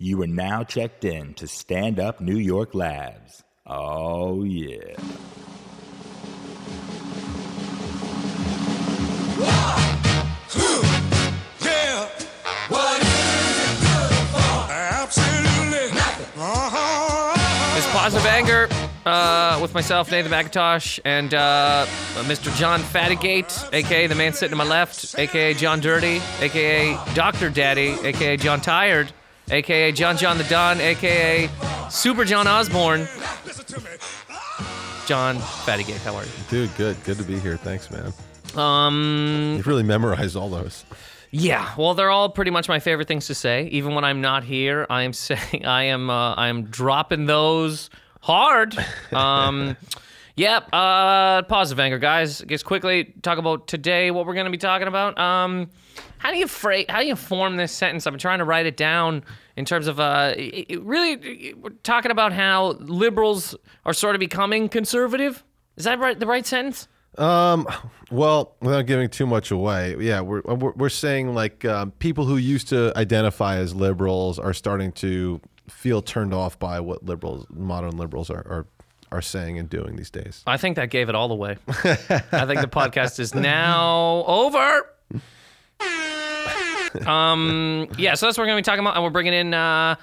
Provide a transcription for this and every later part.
You are now checked in to Stand Up New York Labs. Oh, yeah. It's Positive Anger uh, with myself, Nathan McIntosh, and uh, Mr. John Fatigate, aka the man sitting to my left, aka John Dirty, aka Dr. Daddy, aka John Tired, aka John John the Don, aka Super John Osborne. Listen to me. John Fatigate, how are you? Dude, good. Good to be here. Thanks, man. Um, You've really memorized all those. yeah, well, they're all pretty much my favorite things to say. Even when I'm not here, I am saying I am uh, I am dropping those hard. Um, yep. Uh, positive anger, guys. Just quickly talk about today. What we're going to be talking about. Um, how do you fra- How do you form this sentence? I'm trying to write it down in terms of uh, it, it really we're talking about how liberals are sort of becoming conservative. Is that right? The right sentence? Um, well, without giving too much away, yeah, we're we're, we're saying like um, people who used to identify as liberals are starting to feel turned off by what liberals, modern liberals, are are, are saying and doing these days. I think that gave it all away. I think the podcast is now over. Um, yeah, so that's what we're going to be talking about, and we're bringing in uh,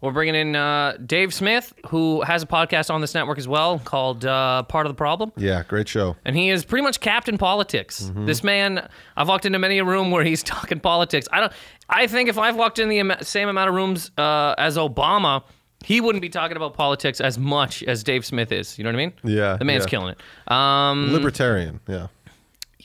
we're bringing in uh, Dave Smith, who has a podcast on this network as well called uh, Part of the Problem, Yeah, great show. and he is pretty much Captain Politics. This man, I've walked into many a room where he's talking politics. I don't. I think if I've walked in the am- same amount of rooms uh, as Obama. He wouldn't be talking about politics as much as Dave Smith is. You know what I mean? Yeah, The man's yeah. killing it. Um, Libertarian. Yeah.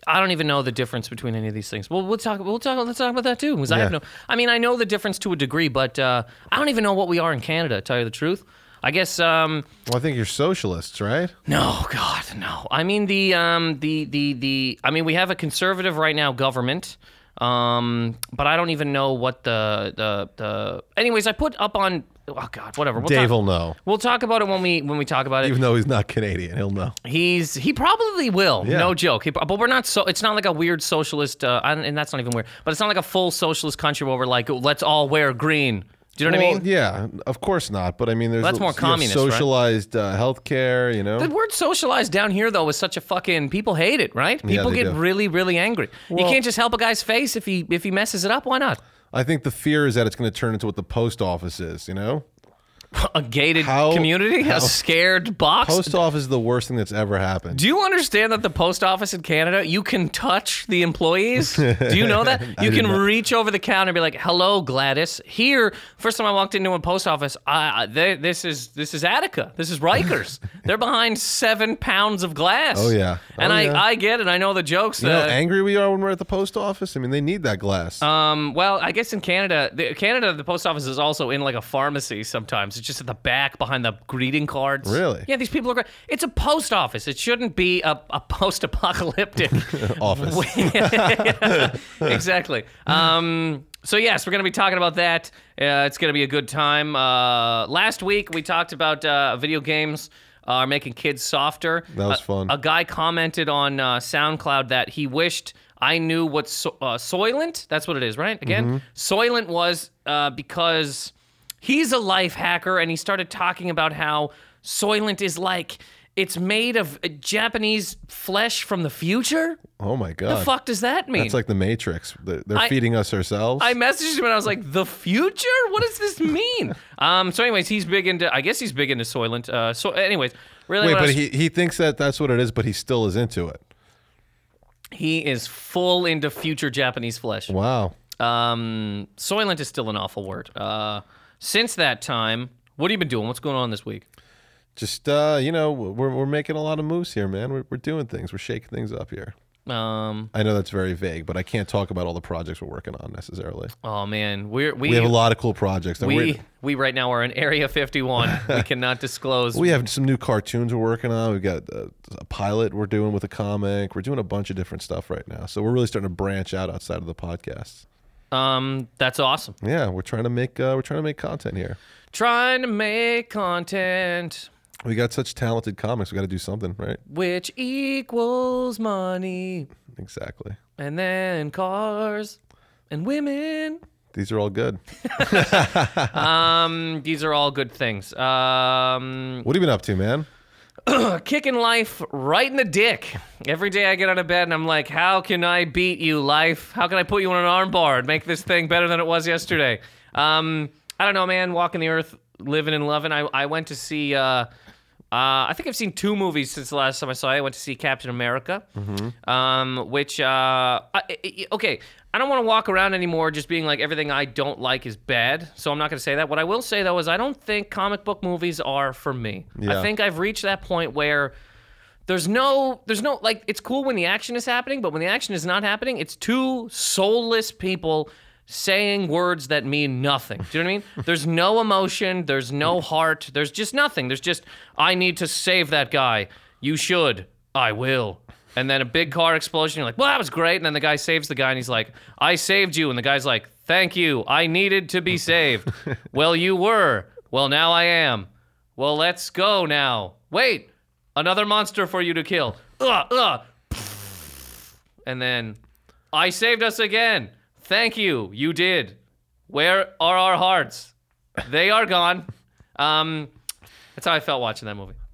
I don't even know the difference between any of these things. Well, we'll talk. We'll talk. Let's talk about that too. Because I have no. I mean, I know the difference to a degree, but uh, I don't even know what we are in Canada. To tell you the truth, I guess. Um, Well, I think you're socialists, right? no, God, no. I mean the um, the the the. I mean, we have a conservative right now government. Um, but I don't even know what the the the. Anyways, I put up on. Oh God, whatever. We'll Dave talk, will know, We'll talk about it when we when we talk about it. even though he's not Canadian. He'll know. He's he probably will. Yeah. No joke. He, but we're not so. It's not like a weird socialist. Uh, and that's not even weird. But it's not like a full socialist country where we're like, let's all wear green. Do you know what I mean? yeah, of course not. But I mean, there's That's more communist, right? socialized uh, healthcare. You know, The word socialized down here though is such a fucking people hate it, right? People they get do. really, really angry. you can't just help a guy's face if he if he messes it up. Why not? I think the fear is that it's going to turn into what the post office is. You know, A gated How- community, how- a scared box. post office is the worst thing that's ever happened. Do you understand that the post office in Canada, you can touch the employees? Do you know that? You can reach over the counter and be like, "Hello, Gladys." Here, first time I walked into a post office, I, they, this is this is Attica. This is Rikers. They're behind seven pounds of glass. Oh, yeah. and Oh, I yeah. I get it. I know the jokes. You know how that, angry we are when we're at the post office? I mean, they need that glass. um, well, I guess in Canada, the, Canada, the post office is also in like a pharmacy. Sometimes just at the back behind the greeting cards. Really? Yeah, these people are. great. It's a post office. It shouldn't be a, a post-apocalyptic office. exactly. Um, so yes, we're going to be talking about that. Uh, it's going to be a good time. Uh, last week we talked about uh, video games are making kids softer. That was fun. A, guy commented on uh, SoundCloud that he wished I knew what so- uh, Soylent. That's what it is, right? Again, Mm-hmm. Soylent was uh, because he's a life hacker, and he started talking about how Soylent is like. It's made of Japanese flesh from the future. oh my god. What the fuck does that mean? That's like the Matrix. They're, they're I- feeding us ourselves. I messaged him and I was like, "The future? What does this mean?" um. So, anyways, he's big into. I guess he's big into Soylent. Uh. So, anyways, really, Wait, but was- he, he thinks that that's what it is, but he still is into it. he is full into future Japanese flesh. Wow. Um. Soylent is still an awful word. Uh. Since that time, what have you been doing? What's going on this week? Just uh, you know, we're we're making a lot of moves here, man. We're we're doing things. We're shaking things up here. Um. I know that's very vague, but I can't talk about all the projects we're working on necessarily. Oh man, we're we We have a lot of cool projects. that we we're- we right now are in Area 51. we cannot disclose. we have some new cartoons we're working on. We've got uh, a pilot we're doing with a comic. We're doing a bunch of different stuff right now. So we're really starting to branch out outside of the podcast. Um. That's awesome. Yeah, we're trying to make uh, we're trying to make content here. Trying to make content. We got such talented comics. We got to do something, right? which equals money, Exactly. and then cars and women. These are all good. Um, these are all good things. Um, What have you been up to, man? kicking life right in the dick. Every day I get out of bed and I'm like, how can I beat you, life? How can I put you on an armbar and make this thing better than it was yesterday? Um, I don't know, man. Walking the earth, living and loving. I, I went to see. Uh, uh, I think I've seen two movies since the last time I saw it. I went to see Captain America, um, which uh, I, I- okay. I don't want to walk around anymore just being like everything I don't like is bad. So I'm not going to say that. What I will say though is I don't think comic book movies are for me. I think I've reached that point where there's no there's no like it's cool when the action is happening but when the action is not happening it's two soulless people saying words that mean nothing. Do you know what i mean? There's no emotion there's no heart there's just nothing. There's just i need to save that guy. You should. I will. And then a big car explosion you're like well that was great. And then the guy saves the guy and he's like i saved you. And the guy's like thank you. I needed to be saved. Well you were. Well now i am. Well let's go now. Wait Another monster for you to kill. Ugh, ugh. And then, I saved us again. Thank you. You did. Where are our hearts? They are gone. Um, that's how I felt watching that movie.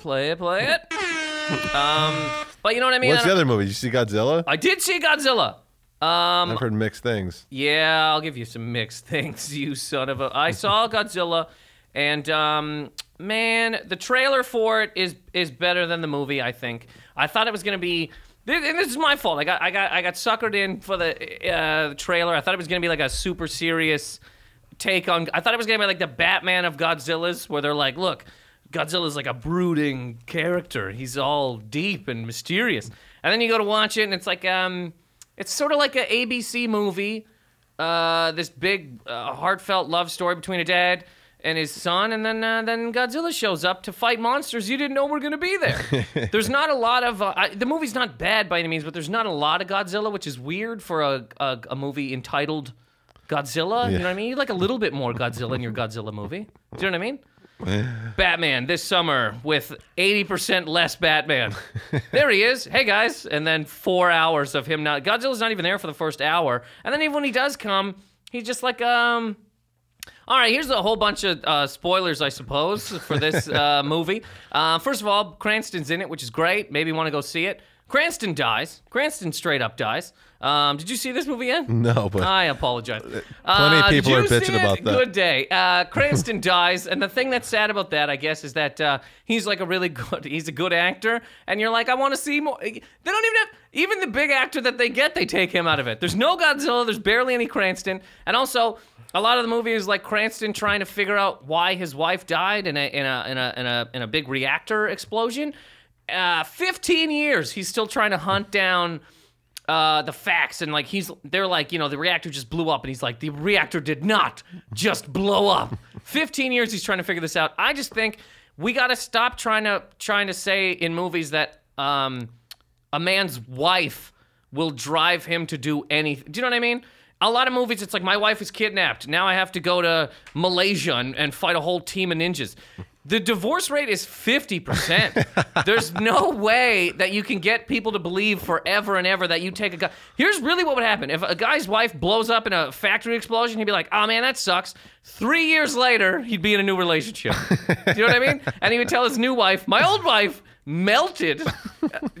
Play it, play it. Um, but you know what I mean? What's I, the other movie? Did you see Godzilla? I did see Godzilla. Um, I've heard mixed things. Yeah, I'll give you some mixed things, you son of a. I saw Godzilla, and um, man, the trailer for it is is better than the movie. I think. I thought it was gonna be. And this is my fault. I got I got I got suckered in for the uh, trailer. I thought it was gonna be like a super serious take on. I thought it was gonna be like the Batman of Godzilla's, where they're like, look, Godzilla's like a brooding character. He's all deep and mysterious. And then you go to watch it, and it's like um, it's sort of like an ABC movie. Uh, this big uh, heartfelt love story between a dad and his son, and then uh, then Godzilla shows up to fight monsters you didn't know were gonna be there. there's not a lot of uh, I, the movie's not bad by any means, but there's not a lot of Godzilla, which is weird for a a, a movie entitled Godzilla. You know what I mean? You like a little bit more Godzilla in your Godzilla movie. Do you know what I mean? Batman this summer with 80% less Batman. there he is. Hey guys. And then four hours of him not. Godzilla's not even there for the first hour. And then even when he does come, he's just like, um. All right, here's a whole bunch of uh, spoilers, I suppose, for this uh, movie. Uh, first of all, Cranston's in it, which is great. Maybe you want to go see it. Cranston dies. Cranston straight up dies. Um, did you see this movie yet? No, but I apologize. Plenty of Uh, did people are bitching it? about that. Good day. Uh, Cranston dies, and the thing that's sad about that, I guess, is that uh, he's like a really good. He's a good actor, and you're like, I want to see more. They don't even have even the big actor that they get. They take him out of it. There's no Godzilla. There's barely any Cranston, and also. A lot of the movie is like Cranston trying to figure out why his wife died in a in a in a in a, in a big reactor explosion. Uh, 15 years, he's still trying to hunt down uh, the facts and like he's they're like you know the reactor just blew up and he's like the reactor did not just blow up 15 years he's trying to figure this out i just think we got to stop trying to trying to say in movies that um, a man's wife will drive him to do anything do you know what i mean a lot of movies it's like my wife is kidnapped now i have to go to malaysia and, and fight a whole team of ninjas the divorce rate is 50%. There's no way that you can get people to believe forever and ever that you take a guy. Here's really what would happen. If a guy's wife blows up in a factory explosion, he'd be like, oh man, that sucks. Three years later, he'd be in a new relationship. Do you know what I mean? And he would tell his new wife, my old wife melted.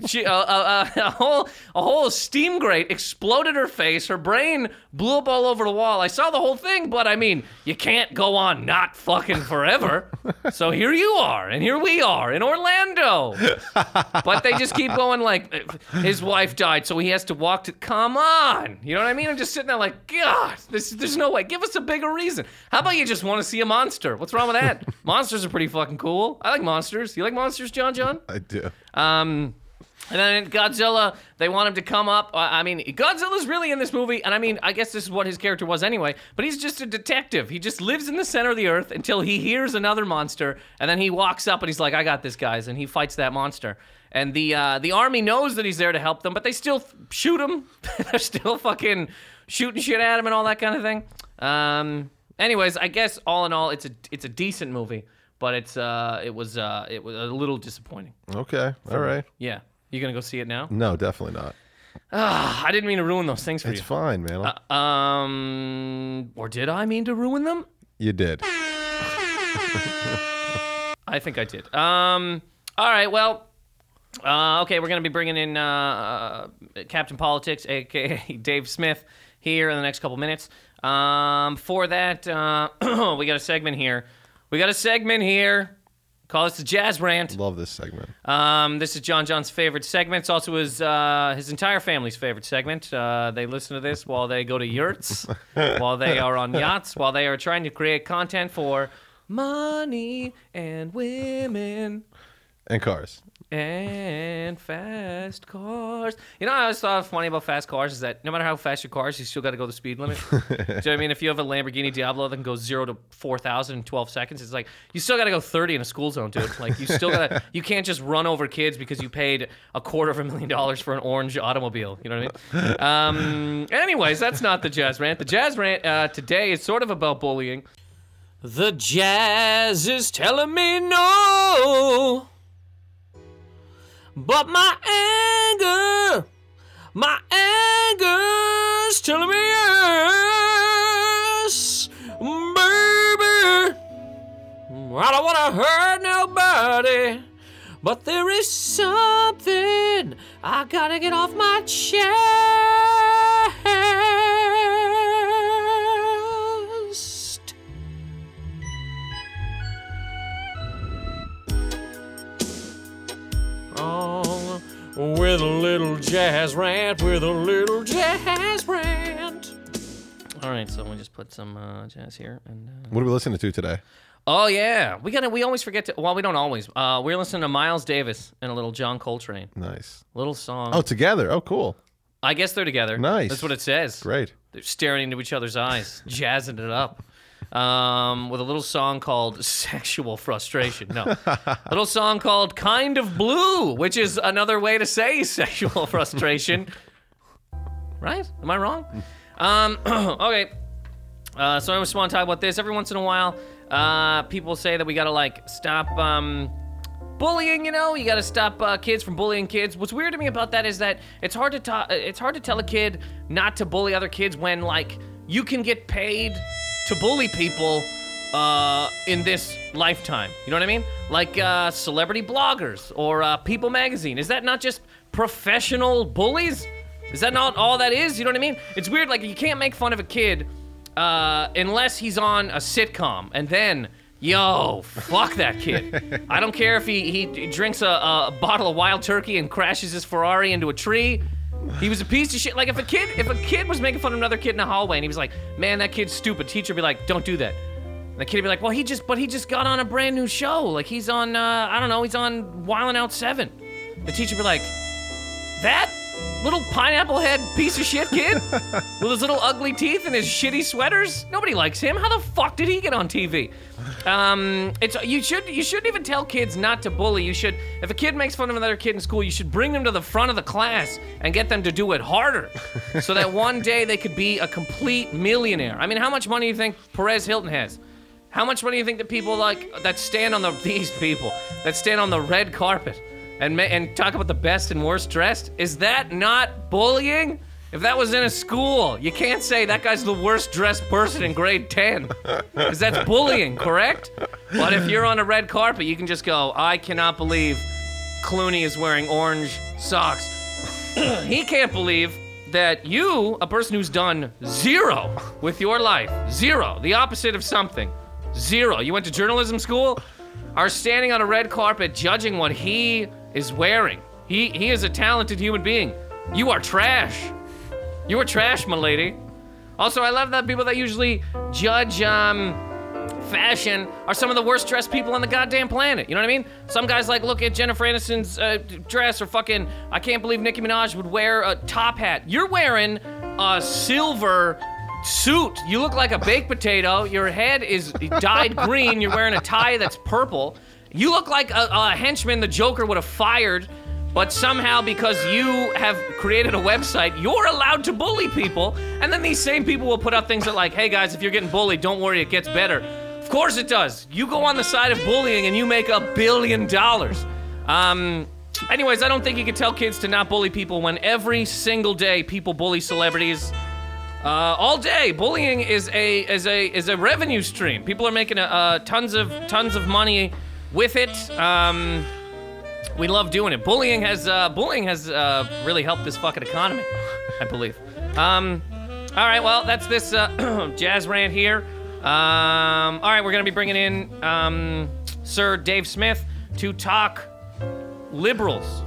She, uh, uh, a whole a whole steam grate exploded her face. Her brain blew up all over the wall. I saw the whole thing, but I mean, you can't go on not fucking forever. So here you are, and here we are in Orlando. But they just keep going like his wife died, so he has to walk to. Come on, you know what I mean? I'm just sitting there like, God, this, there's no way. Give us a bigger reason. How about you just want to see a monster? What's wrong with that? monsters are pretty fucking cool. I like monsters. You like monsters, John? John? I do. Um, and then Godzilla, they want him to come up. I I mean, Godzilla's really in this movie, and I mean, I guess this is what his character was anyway. But he's just a detective. He just lives in the center of the earth until he hears another monster, and then he walks up and he's like, "I got this, guys," and he fights that monster. And the uh, the army knows that he's there to help them, but they still shoot him. They're still fucking shooting shit at him and all that kind of thing. Um, anyways, I guess all in all, it's a it's a decent movie, but it's uh it was uh it was a little disappointing. Okay. All right. Yeah. You gonna go see it now? No, definitely not. Ah, I didn't mean to ruin those things for you. It's you. fine, man. Um, or did I mean to ruin them? you did. I think I did. Um, all right, well, uh, okay, we're going to be bringing in uh, uh, Captain Politics, aka Dave Smith, here in the next couple minutes. Um, for that, uh, we got a segment here. We got a segment here. Call this the Jazz Rant. Love this segment. Um, this is John John's favorite segment. It's also his uh, his entire family's favorite segment. Uh, they listen to this while they go to yurts, while they are on yachts, while they are trying to create content for money and women And cars. And fast cars. You know, what I always thought funny about fast cars is that no matter how fast your car is, you still got to go the speed limit. Do you know what I mean? If you have a Lamborghini Diablo that can go zero to four thousand in twelve seconds, it's like you still got to go thirty in a school zone, dude. Like you still got to. You can't just run over kids because you paid a quarter of a million dollars for an orange automobile. You know what I mean? Um, anyways, that's not the jazz rant. The jazz rant uh, today is sort of about bullying. The jazz is telling me no. But my anger, my anger's telling me yes, baby. I don't want to hurt nobody, but there is something I gotta get off my chest. With a little jazz rant, with a little jazz rant. All right, so we just put some uh, jazz here, and uh... What are we listening to today? oh yeah, we gotta. We always forget to. Well, we don't always. Uh, we're listening to Miles Davis and a little John Coltrane, Nice. little song. Oh, together. Oh, cool. I guess they're together. Nice. That's what it says. Great. They're staring into each other's eyes, jazzing it up. Um, with a little song called Sexual Frustration. No. a little song called Kind of Blue, which is another way to say sexual frustration. Right? Am I wrong? Um, okay. Uh, so I just want to talk about this. Every once in a while, uh, people say that we gotta like stop um, bullying. You know, you gotta stop uh, kids from bullying kids. What's weird to me about that is that it's hard to ta- it's hard to tell a kid not to bully other kids when like you can get paid to bully people uh, in this lifetime. You know what I mean? Like uh, celebrity bloggers or uh, People Magazine. Is that not just professional bullies? Is that not all that is? You know what I mean? It's weird. Like you can't make fun of a kid uh, unless he's on a sitcom, and then. Yo, fuck that kid. I don't care if he, he drinks a, a bottle of wild turkey and crashes his Ferrari into a tree. He was a piece of shit. Like if a kid, if a kid was making fun of another kid in the hallway and he was like, "Man, that kid's stupid," teacher would be like, "Don't do that." And the kid would be like, "Well, he just, but he just got on a brand new show. Like he's on, uh, I don't know, he's on Wildin' Out 7. The teacher would be like, "That little pineapple head piece of shit kid with his little ugly teeth and his shitty sweaters. Nobody likes him. How the fuck did he get on TV? Um, it's you should you shouldn't even tell kids not to bully. You should if a kid makes fun of another kid in school, you should bring them to the front of the class and get them to do it harder, so that one day they could be a complete millionaire. I mean, how much money do you think Perez Hilton has? How much money do you think that people like that stand on the these people that stand on the red carpet and ma- and talk about the best and worst dressed? Is that not bullying? If that was in a school, you can't say that guy's the worst dressed person in grade 10. Because that's bullying, correct? But if you're on a red carpet, you can just go, I cannot believe Clooney is wearing orange socks. he can't believe that you, a person who's done zero with your life, zero, the opposite of something, zero, you went to journalism school, are standing on a red carpet judging what he is wearing. He, he is a talented human being. You are trash. You are trash, my lady. Also, I love that people that usually judge um, fashion are some of the worst dressed people on the goddamn planet. You know what I mean? Some guys like look at Jennifer Aniston's uh, dress or fucking. I can't believe Nicki Minaj would wear a top hat. You're wearing a silver suit. You look like a baked potato. Your head is dyed green. You're wearing a tie that's purple. You look like a, a henchman the Joker would have fired. But somehow, because you have created a website, you're allowed to bully people. And then these same people will put out things that, like, hey guys, if you're getting bullied, don't worry, it gets better. Of course it does. You go on the side of bullying and you make a billion dollars. Um, anyways, I don't think you can tell kids to not bully people when every single day people bully celebrities. Uh, all day, bullying is a is a is a revenue stream. People are making a, uh, tons of tons of money with it. Um, we love doing it. Bullying has uh, bullying has uh, really helped this fucking economy, I believe. Um, all right, well that's this uh, jazz rant here. Um, all right, we're gonna be bringing in um, Sir Dave Smith to talk liberals.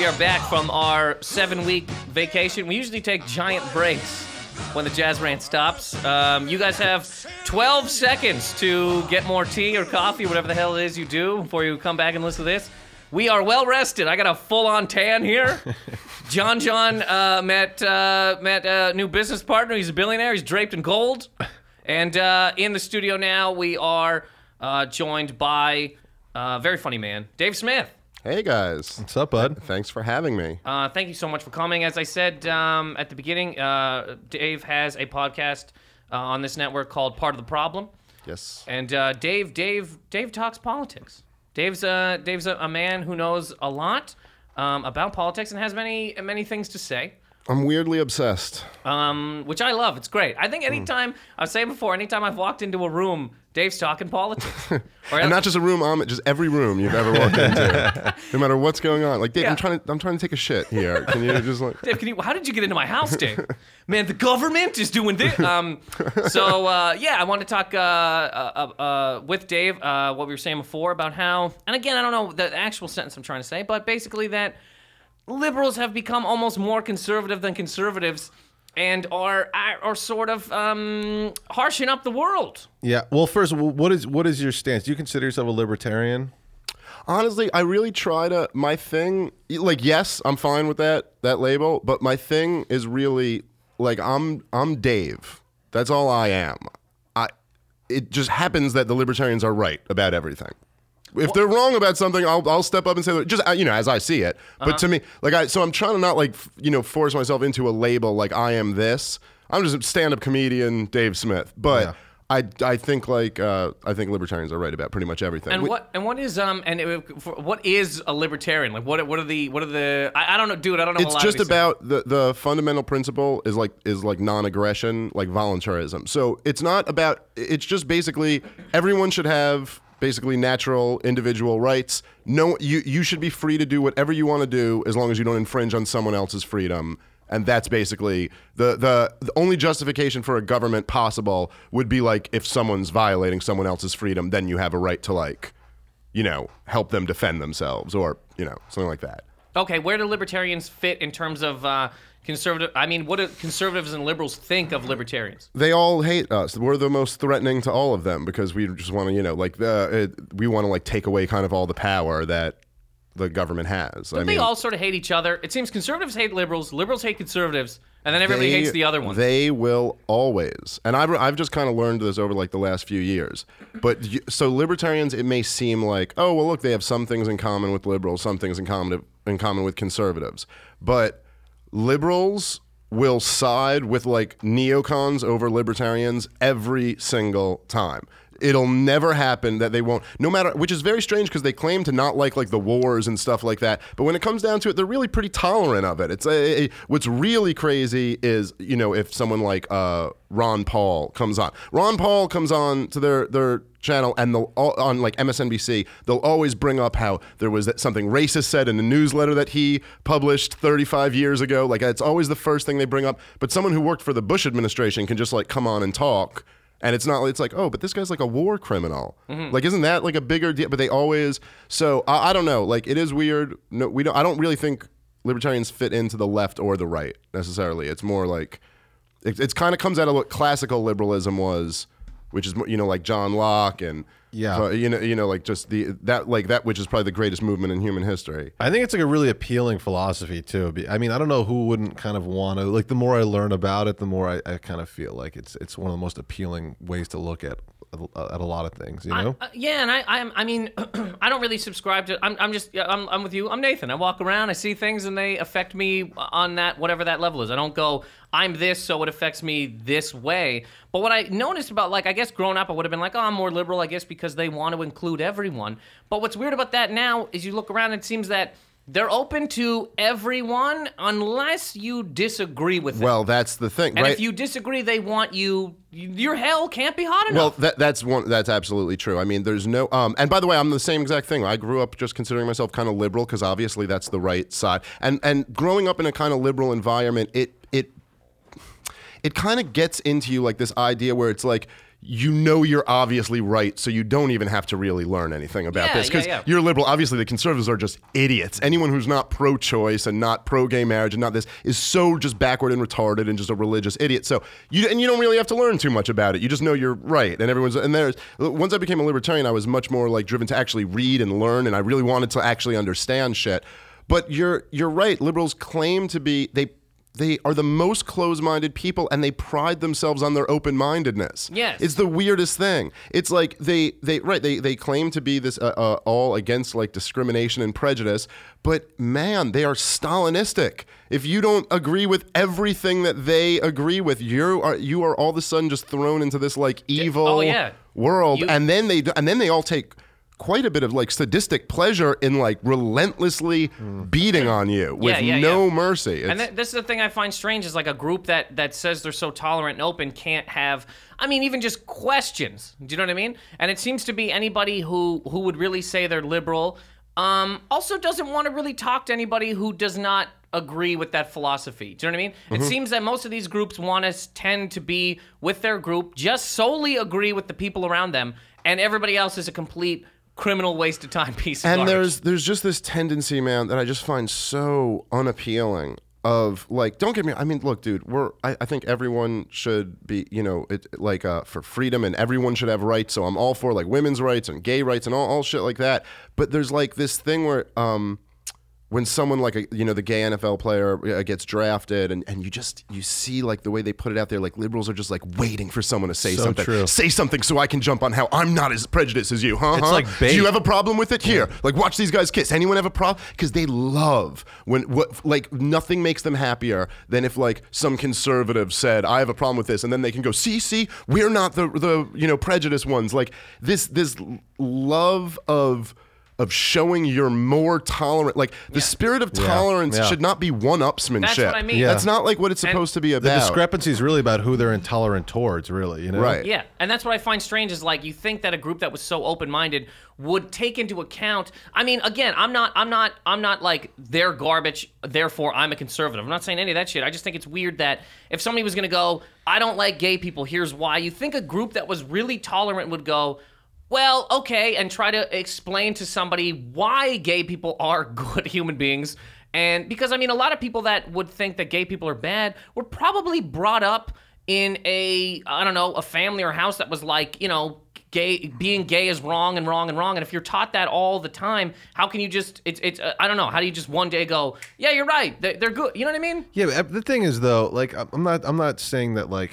We are back from our seven week vacation. We usually take giant breaks when the jazz rant stops. Um, you guys have 12 seconds to get more tea or coffee, whatever the hell it is you do, before you come back and listen to this. We are well rested. I got a full on tan here. John John uh, met uh, met a new business partner. He's a billionaire. He's draped in gold. And uh, in the studio now, we are uh, joined by a very funny man, Dave Smith. Hey guys, What's up, bud? thanks for having me. Uh, thank you so much for coming. As I said um, at the beginning, uh, Dave has a podcast uh, on this network called Part of the Problem, Yes. and uh, Dave, Dave, Dave talks politics. Dave's a Dave's a, a man who knows a lot um, about politics and has many many things to say. I'm weirdly obsessed. Um, which I love. It's great. I Hmm. think anytime I was saying before, anytime I've walked into a room, Dave's talking politics. Or And not just a room, um, just every room you've ever walked into, no matter what's going on. Like, Dave, Yeah. I'm trying to, I'm trying to take a shit here. Can you just like? Dave, can you? How did you get into my house, Dave? Man, the government is doing this. Um, so uh, yeah, I want to talk uh, uh, uh, with Dave. Uh, what we were saying before about how, and again, I don't know the actual sentence I'm trying to say, but basically that liberals have become almost more conservative than conservatives, and are are, are sort of um, harshing up the world. Yeah. Well, first, what is what is your stance? Do you consider yourself a libertarian? Honestly, I really try to. My thing, like, yes, I'm fine with that that label, but my thing is really like I'm I'm Dave. That's all I am. I. It just happens that the libertarians are right about everything. If they're wrong about something, I'll, I'll step up and say just uh, you know as I see it. But to me, like I, so I'm trying to not like f- you know force myself into a label like I am this. I'm just a stand-up comedian, Dave Smith. But Yeah. I, I think like uh, I think libertarians are right about pretty much everything. And We- what and what is um and it, for, what is a libertarian? Like what what are the what are the I, I don't know, dude. I don't know. it's just about the the fundamental principle is like is like non-aggression like voluntarism so it's not about it's just basically everyone should have basically natural individual rights. No you you should be free to do whatever you want to do as long as you don't infringe on someone else's freedom. And that's basically the, the the only justification for a government possible would be like if someone's violating someone else's freedom then you have a right to like you know help them defend themselves or you know something like that. Okay, where do libertarians fit in terms of uh, conservative? I mean, what do conservatives and liberals think of libertarians? they all hate us. We're the most threatening to all of them because we just want to, you know, like the it, we want to like take away kind of all the power that the government has. I Don't they all sort of hate each other? It seems conservatives hate liberals, liberals hate conservatives, and then everybody they- hates the other one. They will always, and I've I've just kind of learned this over like the last few years. But you, so libertarians, it may seem like, oh well, look, they have some things in common with liberals, some things in common in common with conservatives, but liberals will side with like neocons over libertarians every single time. It'll never happen that they won't, no matter, which is very strange because they claim to not like like the wars and stuff like that. But when it comes down to it, they're really pretty tolerant of it. It's a, a- what's really crazy is you know if someone like uh, Ron Paul comes on, Ron Paul comes on to their their channel and they'll all, on like MSNBC they'll always bring up how there was something racist said in a newsletter that he published 35 years ago like it's always the first thing they bring up but someone who worked for the Bush administration can just like come on and talk and it's not it's like oh but this guy's like a war criminal. Mm-hmm. Like isn't that like a bigger deal? But they always so I, I don't know. Like it is weird. No we don't I don't really think libertarians fit into the left or the right necessarily. It's more like it, it's kind of comes out of what classical liberalism was, which is you know like John Locke and Yeah. uh, you know you know like just the that like that which is probably the greatest movement in human history. I think it's like a really appealing philosophy too. I mean, I don't know who wouldn't kind of want to. Like, the more I learn about it, the more I, I kind of feel like it's it's one of the most appealing ways to look at at, at a lot of things. You know. Uh, yeah, and I, I'm, I mean, I don't really subscribe to. I'm, I'm just, I'm, I'm with you. I'm Nathan. I walk around, I see things, and they affect me on that whatever that level is. I don't go, I'm this, so it affects me this way. But what I noticed about, like, I guess growing up, I would have been like, oh, I'm more liberal, I guess, because they want to include everyone. But what's weird about that now is you look around, and it seems that. They're open to everyone unless you disagree with them. Well, that's the thing, and right? if you disagree, they want you. Your hell can't be hot enough. Well, that, that's one. That's absolutely true. I mean, there's no. Um, and by the way, I'm the same exact thing. I grew up just considering myself kind of liberal because obviously that's the right side. And and growing up in a kind of liberal environment, it it it kind of gets into you like this idea where it's like you know you're obviously right, so you don't even have to really learn anything about Yeah, this yeah, because yeah. you're liberal. Obviously, the conservatives are just idiots. Anyone who's not pro-choice and not pro-gay marriage and not this is so just backward and retarded and just a religious idiot. So you and you don't really have to learn too much about it. You just know you're right, and everyone's and there's. Once I became a libertarian, I was much more like driven to actually read and learn, and I really wanted to actually understand shit. But you're you're right. Liberals claim to be they. They are the most closed-minded people, and they pride themselves on their open-mindedness. Yes. it's the weirdest thing. It's like they they right they they claim to be this uh, uh, all against like discrimination and prejudice, but man, they are Stalinistic. If you don't agree with everything that they agree with, you are you are all of a sudden just thrown into this like evil oh, yeah. world, You- and then they and then they all take quite a bit of like sadistic pleasure in like relentlessly beating on you with Yeah, yeah, no yeah. mercy. And th- this is the thing I find strange is like a group that that says they're so tolerant and open can't have I mean even just questions. Do you know what I mean? And it seems to be anybody who who would really say they're liberal um also doesn't want to really talk to anybody who does not agree with that philosophy. Do you know what I mean? Mm-hmm. It seems that most of these groups want to tend to be with their group, just solely agree with the people around them, and everybody else is a complete criminal waste of time piece of and garbage. there's there's just this tendency, man, that I just find so unappealing. Of like, don't get me. I mean, look, dude. We're. I, I think everyone should be, you know, it like uh, for freedom, and everyone should have rights. So I'm all for like women's rights and gay rights and all, all shit like that. But there's like this thing where, um, when someone like a you know the gay NFL player uh, gets drafted and, and you just you see like the way they put it out there like liberals are just like waiting for someone to say So something. true. say something so I can jump on how I'm not as prejudiced as you huh It's huh? like do you have a problem with it? Here like watch these guys kiss. Anyone have a problem because they love when what like nothing makes them happier than if like some conservative said I have a problem with this and then they can go see see we're not the the you know prejudiced ones. Like this this love of of showing you're more tolerant like the spirit of tolerance Yeah. should not be one-upsmanship That's what I mean. Yeah. that's not like what it's And supposed to be about. The about discrepancy is really about who they're intolerant towards, really. You know. Right. Yeah, and that's what I find strange is like you think that a group that was so open-minded would take into account. I mean, again, I'm not, I'm not, I'm not like they're garbage. Therefore, I'm a conservative. I'm not saying any of that shit. I just think it's weird that if somebody was gonna go, I don't like gay people. Here's why. You think a group that was really tolerant would go. Well, okay, and try to explain to somebody why gay people are good human beings. And because, I mean, a lot of people that would think that gay people are bad were probably brought up in a, I don't know, a family or house that was like, you know, gay, being gay is wrong and wrong and wrong. And if you're taught that all the time, how can you just, it's, it's, uh, I don't know, how do you just one day go, yeah, you're right, they- they're good. You know what I mean? Yeah, uh, the thing is though, like I'm not I'm not saying that like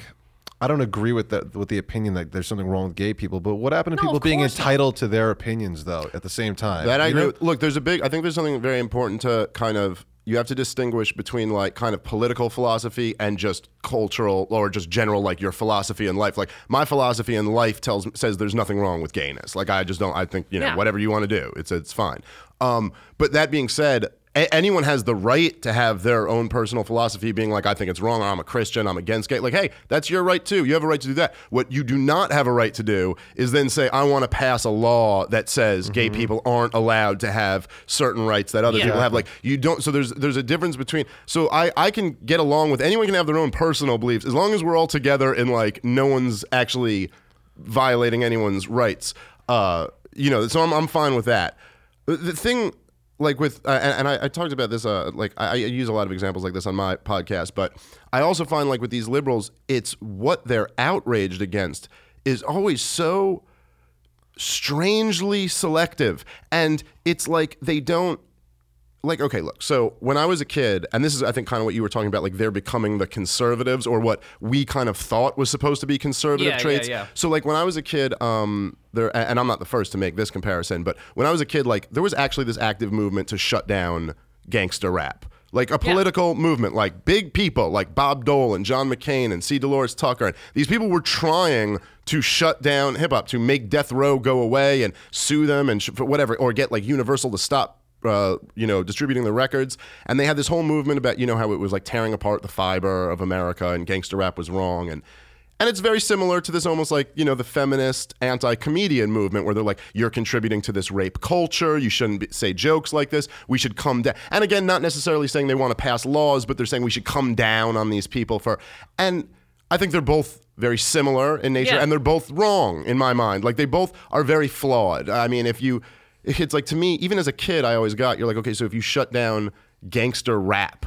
I don't agree with that with the opinion that there's something wrong with gay people, but what happened to No, people being course not. entitled to their opinions though at the same time? That I agree. Look, there's a big. I think there's something very important to kind of. You have to distinguish between like kind of political philosophy and just cultural or just general like your philosophy in life. Like my philosophy in life tells says there's nothing wrong with gayness. Like I just don't. I think you know Yeah. whatever you want to do, it's it's fine. Um, but that being said. A- Anyone has the right to have their own personal philosophy, being like, I think it's wrong, or I'm a Christian, I'm against gay. Like, hey, that's your right too. You have a right to do that. What you do not have a right to do is then say, I want to pass a law that says gay people aren't allowed to have certain rights that other Yeah. people have. Like, you don't. So there's there's a difference between. So I I can get along with anyone can have their own personal beliefs as long as we're all together and like no one's actually violating anyone's rights. Uh, you know, so I'm I'm fine with that. The thing, like with, uh, and, and I, I talked about this. Uh, like I, I use a lot of examples like this on my podcast, but I also find like with these liberals, it's what they're outraged against is always so strangely selective, and it's like they don't like okay look so when i was a kid and this is i think kind of what you were talking about like they're becoming the conservatives or what we kind of thought was supposed to be conservative Yeah, yeah, traits yeah. so like when i was a kid um there and i'm not the first to make this comparison but when i was a kid like there was actually this active movement to shut down gangster rap like a political movement, like big people like Bob Dole and John McCain and C. Dolores Tucker. And these people were trying to shut down hip hop, to make death row go away and sue them and sh- for whatever, or get like Universal to stop uh, you know, distributing the records. And they had this whole movement about, you know, how it was like tearing apart the fiber of America and gangster rap was wrong. And and it's very similar to this almost like, you know, the feminist anti-comedian movement where they're like, you're contributing to this rape culture. You shouldn't be, say jokes like this. We should come down. And again, not necessarily saying they want to pass laws, but they're saying we should come down on these people for, and I think they're both very similar in nature Yeah. and they're both wrong in my mind. Like they both are very flawed. I mean, if you, it's like to me, even as a kid, I always got, you're like, okay, so if you shut down gangster rap,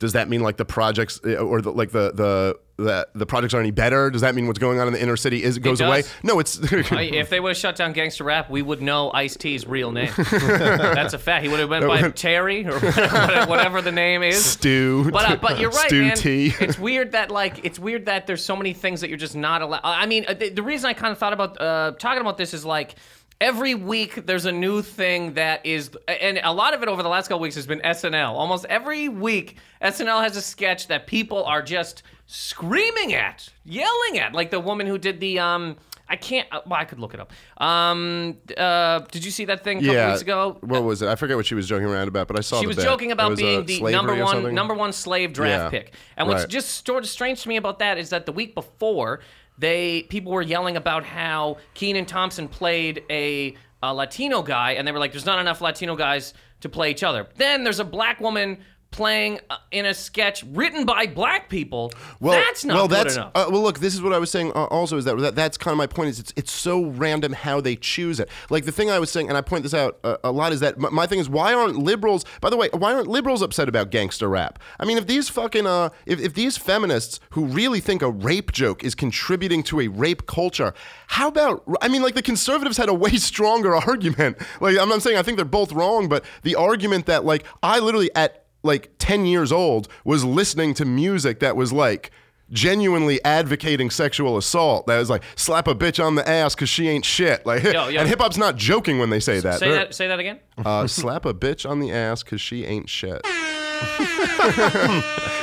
does that mean like the projects uh, or the, like the the the the projects are any better? Does that mean what's going on in the inner city is goes away? No, it's if they would have shut down gangster rap, we would know Ice T's real name. That's a fact. He would have went by Terry or whatever the name is. Stu. But uh, but you're right, Stu man. T. It's weird that like it's weird that there's so many things that you're just not allowed. I mean, uh, the, the reason I kind of thought about uh, talking about this is like. Every week there's a new thing that is, and a lot of it over the last couple weeks has been SNL. Almost every week, SNL has a sketch that people are just screaming at, yelling at, like the woman who did the um. I can't. Uh, well, I could look it up. Um. Uh. Did you see that thing a couple yeah. weeks ago? What was it? I forget what she was joking around about, but I saw. She was bit. joking about was, being the number one number one slave draft Yeah. pick. And what's Right. just sort of strange to me about that is that the week before, they people were yelling about how Kenan Thompson played a, a Latino guy, and they were like, "There's not enough Latino guys to play each other." Then there's a black woman playing uh, in a sketch written by black people. that's not well, good that's, enough. Uh, well, look, this is what I was saying. Uh, also, is that, that that's kind of my point. Is it's it's so random how they choose it. Like the thing I was saying, and I point this out uh, a lot, is that my, my thing is why aren't liberals? By the way, why aren't liberals upset about gangster rap? I mean, if these fucking uh, if, if these feminists who really think a rape joke is contributing to a rape culture, how about? I mean, like the conservatives had a way stronger argument. Like I'm not saying I think they're both wrong, but the argument that like I literally at like 10 years old was listening to music that was like genuinely advocating sexual assault that was like slap a bitch on the ass because she ain't shit like Yo, yo. and hip-hop's not joking when they say that say They're- that. Say that again. uh, slap a bitch on the ass because she ain't shit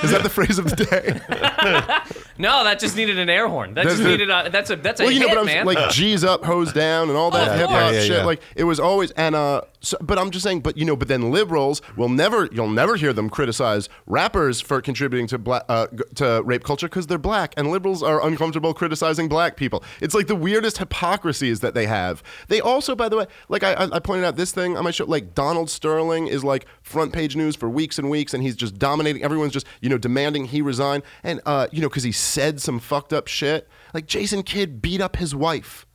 is that the phrase of the day No, that just needed an air horn. That just That's needed a. That's a. That's a well, you know, hit, but I'm man. like G's up, hose down, and all that of hip hop. Yeah, yeah, shit. yeah. Like it was always, and uh, so, but I'm just saying, but you know, but then liberals will never, you'll never hear them criticize rappers for contributing to black, uh, to rape culture because they're black, and liberals are uncomfortable criticizing black people. It's like the weirdest hypocrisies that they have. They also, by the way, like I, I pointed out this thing on my show, like Donald Sterling is like front page news for weeks and weeks, and he's just dominating. Everyone's just you know demanding he resign, and uh, you know because he said some fucked up shit. Like Jason Kidd beat up his wife,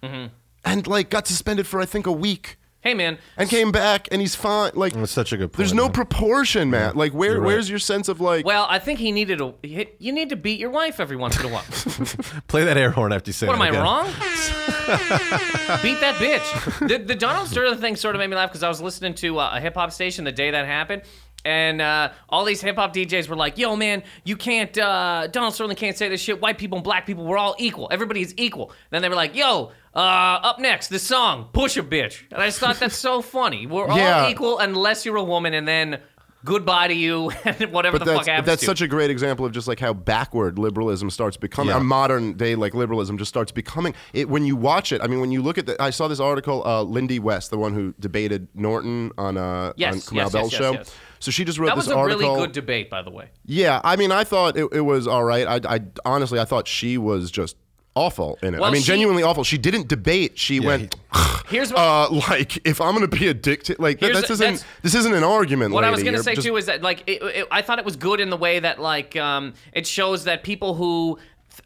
and like got suspended for I think a week, hey, man. and came back, and he's fine. Like That's such a good point. there's no man. proportion, man. Like where You're right. where's your sense of like? Well, I think he needed a. You need to beat your wife every once in a while. Play that air horn after you say What it am I again. wrong? Beat that bitch. The, the Donald Sterling thing sort of made me laugh because I was listening to uh, a hip hop station the day that happened. And uh, all these hip hop DJs were like, "Yo, man, you can't. Uh, Donald Sterling can't say this shit. White people and black people, we're all equal. Everybody is equal." Then they were like, "Yo, uh, up next, the song, push a bitch." And I just thought that's so funny. We're Yeah. all equal unless you're a woman, and then goodbye to you and whatever but the that's, fuck happens that's to. such a great example of just like how backward liberalism starts becoming. Yeah. Our modern day like liberalism just starts becoming. It when you watch it. I mean, when you look at the, I saw this article. Uh, Lindy West, the one who debated Norton on uh Yes, on yes, yes, Bell's yes, show. yes. So she just wrote that this was a article. really good debate, by the way. Yeah, I mean, I thought it, it was all right. I, I honestly, I thought she was just awful in it. Well, I mean, she- genuinely awful. She didn't debate. She went, Here's what. uh, like, if I'm going to be a dictator, like, that, this isn't this isn't an argument. What I was gonna You're say just- too is that like it, it, I thought it was good in the way that like um, it shows that people who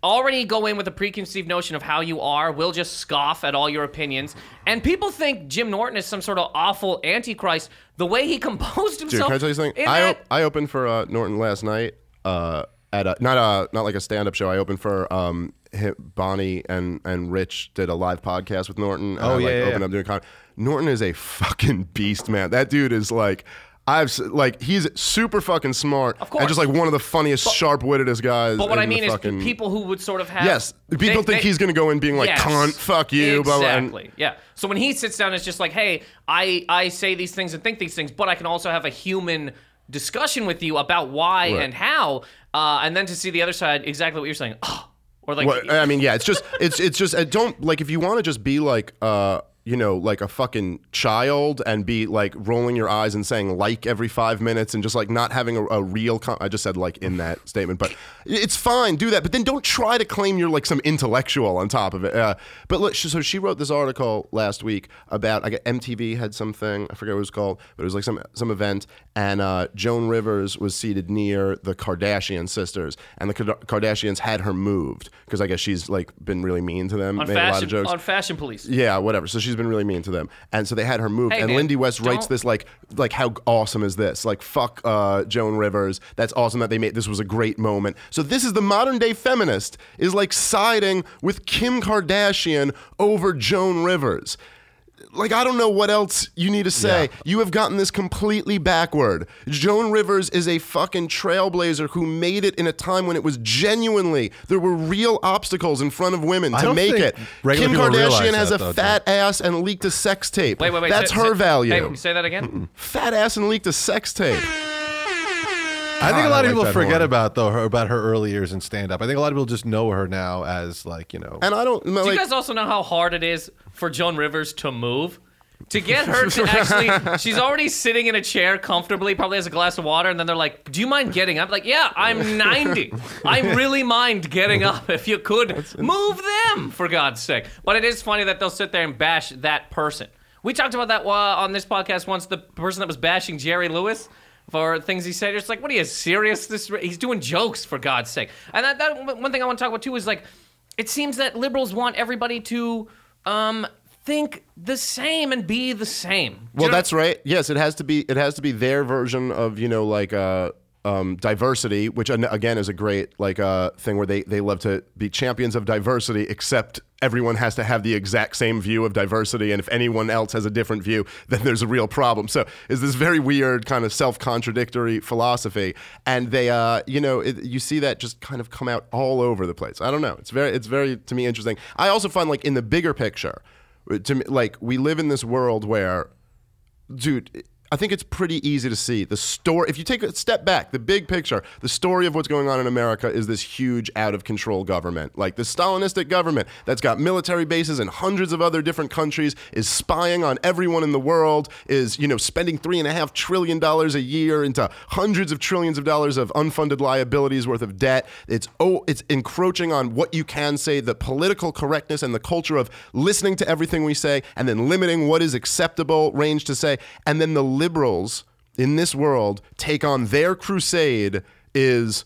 already go in with a preconceived notion of how you are will just scoff at all your opinions, and people think Jim Norton is some sort of awful antichrist. The way he composed Dude, himself. can I tell you something? I, op- I opened for uh, Norton last night uh, at a, not a not like a stand up show. I opened for um, hi- Bonnie and and Rich did a live podcast with Norton. and Oh, I, like, yeah, yeah, opened yeah. up doing con- Norton is a fucking beast, man. That dude is like. I've like he's super fucking smart, Of course. and just like one of the funniest, sharp-wittedest guys. But what I in the mean is fucking, people who would sort of have Yes, people they- think they- he's gonna go in being like Yes. cunt, fuck you, blah blah. and- Exactly. yeah. So when he sits down, it's just like, hey, I I say these things and think these things, but I can also have a human discussion with you about why Right. and how, uh, and then to see the other side, exactly what you're saying. Oh, or like, Well, I mean, yeah, it's just it's it's just uh, don't like if you want to just be like uh you know like a fucking child and be like rolling your eyes and saying like every five minutes and just like not having a, a real. Con- I just said like in that statement, but it's fine, do that, but then don't try to claim you're like some intellectual on top of it. Uh, but look, so she wrote this article last week about like MTV had something I forget what it was called, but it was like some some event, and uh, Joan Rivers was seated near the Kardashian sisters, and the Kard- Kardashians had her moved because I guess she's like been really mean to them, on made a lot of jokes. on fashion police. Yeah, whatever. So she's been really mean to them, and so they had her moved. Hey, and man, Lindy West writes this like, like how awesome is this? Like, fuck uh, Joan Rivers. That's awesome that they made this was a great moment. So this is the modern day feminist is like siding with Kim Kardashian over Joan Rivers. Like I don't know what else you need to say. Yeah. You have gotten this completely backward. Joan Rivers is a fucking trailblazer who made it in a time when it was genuinely there were real obstacles in front of women I to don't make think it. regular Kim Kardashian has that, a though, fat ass and leaked a sex tape. Wait, wait, wait. That's say- her say- value. Hey, say that again. Fat ass and leaked a sex tape. I think a lot of people forget horn. about though her about her early years in stand up. I think a lot of people just know her now as like you know. And I don't Do you guys also know how hard it is for Joan Rivers to move? To get her to actually, she's already sitting in a chair comfortably, probably has a glass of water, and then they're like, Do you mind getting up? Like, yeah, I'm 90. I really mind getting up. If you could move them, for God's sake. But it is funny that they'll sit there and bash that person. We talked about that uh, on this podcast once, the person that was bashing Jerry Lewis for things he said. It's like, what are you serious? This he's doing jokes for God's sake. And that, that one thing I want to talk about too is like, it seems that liberals want everybody to um, think the same and be the same. Well, that's right. Yes, it has to be. It has to be their version of you know like uh, um, diversity, which again is a great like uh, thing where they they love to be champions of diversity, except everyone has to have the exact same view of diversity, and if anyone else has a different view, then there's a real problem. So is this very weird kind of self contradictory philosophy, and they uh, you know it, you see that just kind of come out all over the place. I don't know. It's very it's very to me interesting. I also find like in the bigger picture. To me, like we live in this world where dude i think it's pretty easy to see the story. If you take a step back the big picture the story of what's going on in america is this huge out of control government. Like the stalinistic government that's got military bases in hundreds of other different countries is spying on everyone in the world is you know spending three and a half trillion dollars a year into hundreds of trillions of dollars of unfunded liabilities worth of debt. It's oh it's encroaching on what you can say the political correctness and the culture of listening to everything we say and then limiting what is acceptable range to say and then the liberals in this world take on their crusade is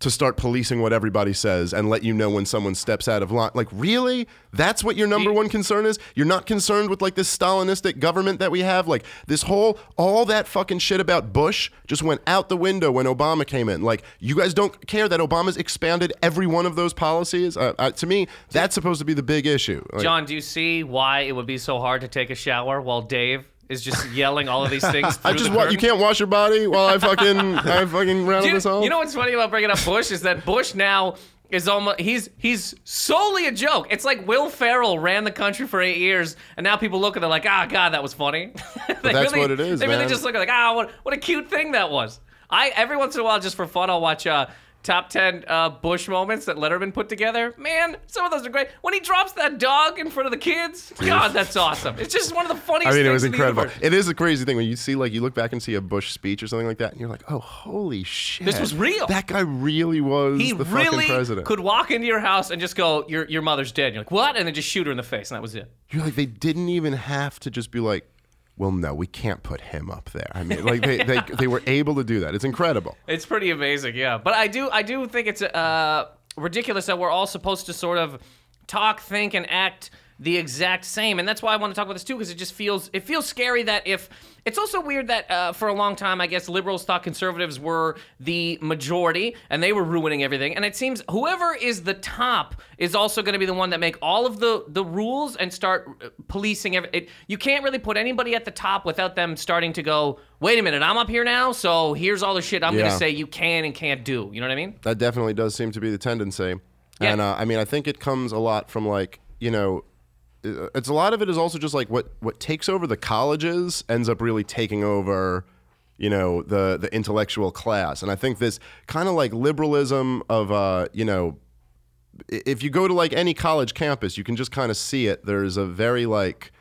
to start policing what everybody says and let you know when someone steps out of line. Like, really? That's what your number one concern is? You're not concerned with like this Stalinistic government that we have? Like, this whole, all that fucking shit about Bush just went out the window when Obama came in. Like, you guys don't care that Obama's expanded every one of those policies? Uh, uh, to me, that's supposed to be the big issue. Like, John, do you see why it would be so hard to take a shower while Dave is just yelling all of these things? I just want, you can't wash your body while I fucking, I fucking rattle you, this off. you know what's funny about bringing up Bush is that Bush now is almost he's he's solely a joke. It's like Will Ferrell ran the country for eight years, and now people look at it like, ah, God, that was funny. That's really- what it is, They really just look at it like, ah, what what a cute thing that was. I every once in a while, just for fun, I'll watch uh, top ten uh, Bush moments that Letterman put together. Man, some of those are great. When he drops that dog in front of the kids, God, that's awesome. It's just one of the funniest. I mean, it was in incredible. It is a crazy thing when you see, like, you look back and see a Bush speech or something like that, and you're like, oh, holy shit. This was real. That guy really was He the really fucking president. could walk into your house and just go, "Your your mother's dead." And You're like, "What?" And then just shoot her in the face, and that was it. You're like, they didn't even have to just be like, well, no, we can't put him up there. I mean, like, they, they, they were able to do that. It's incredible. It's pretty amazing, yeah. But I do I do think it's uh, ridiculous that we're all supposed to sort of talk, think, and act the exact same, and that's why I want to talk about this too, because it just feels it feels scary that if it's also weird that uh, for a long time, I guess liberals thought conservatives were the majority and they were ruining everything, and it seems whoever is the top is also going to be the one that make all of the the rules and start uh, policing every. It, you can't really put anybody at the top without them starting to go. Wait a minute, I'm up here now, so here's all the shit I'm going to say you can and can't do. You know what I mean? That definitely does seem to be the tendency. Yeah. And uh, I mean, I think it comes a lot from like, you know, it's a lot of it is also just like what what takes over the colleges ends up really taking over you know the the intellectual class and i think this kind of like liberalism of uh you know if you go to like any college campus you can just kind of see it there's a very like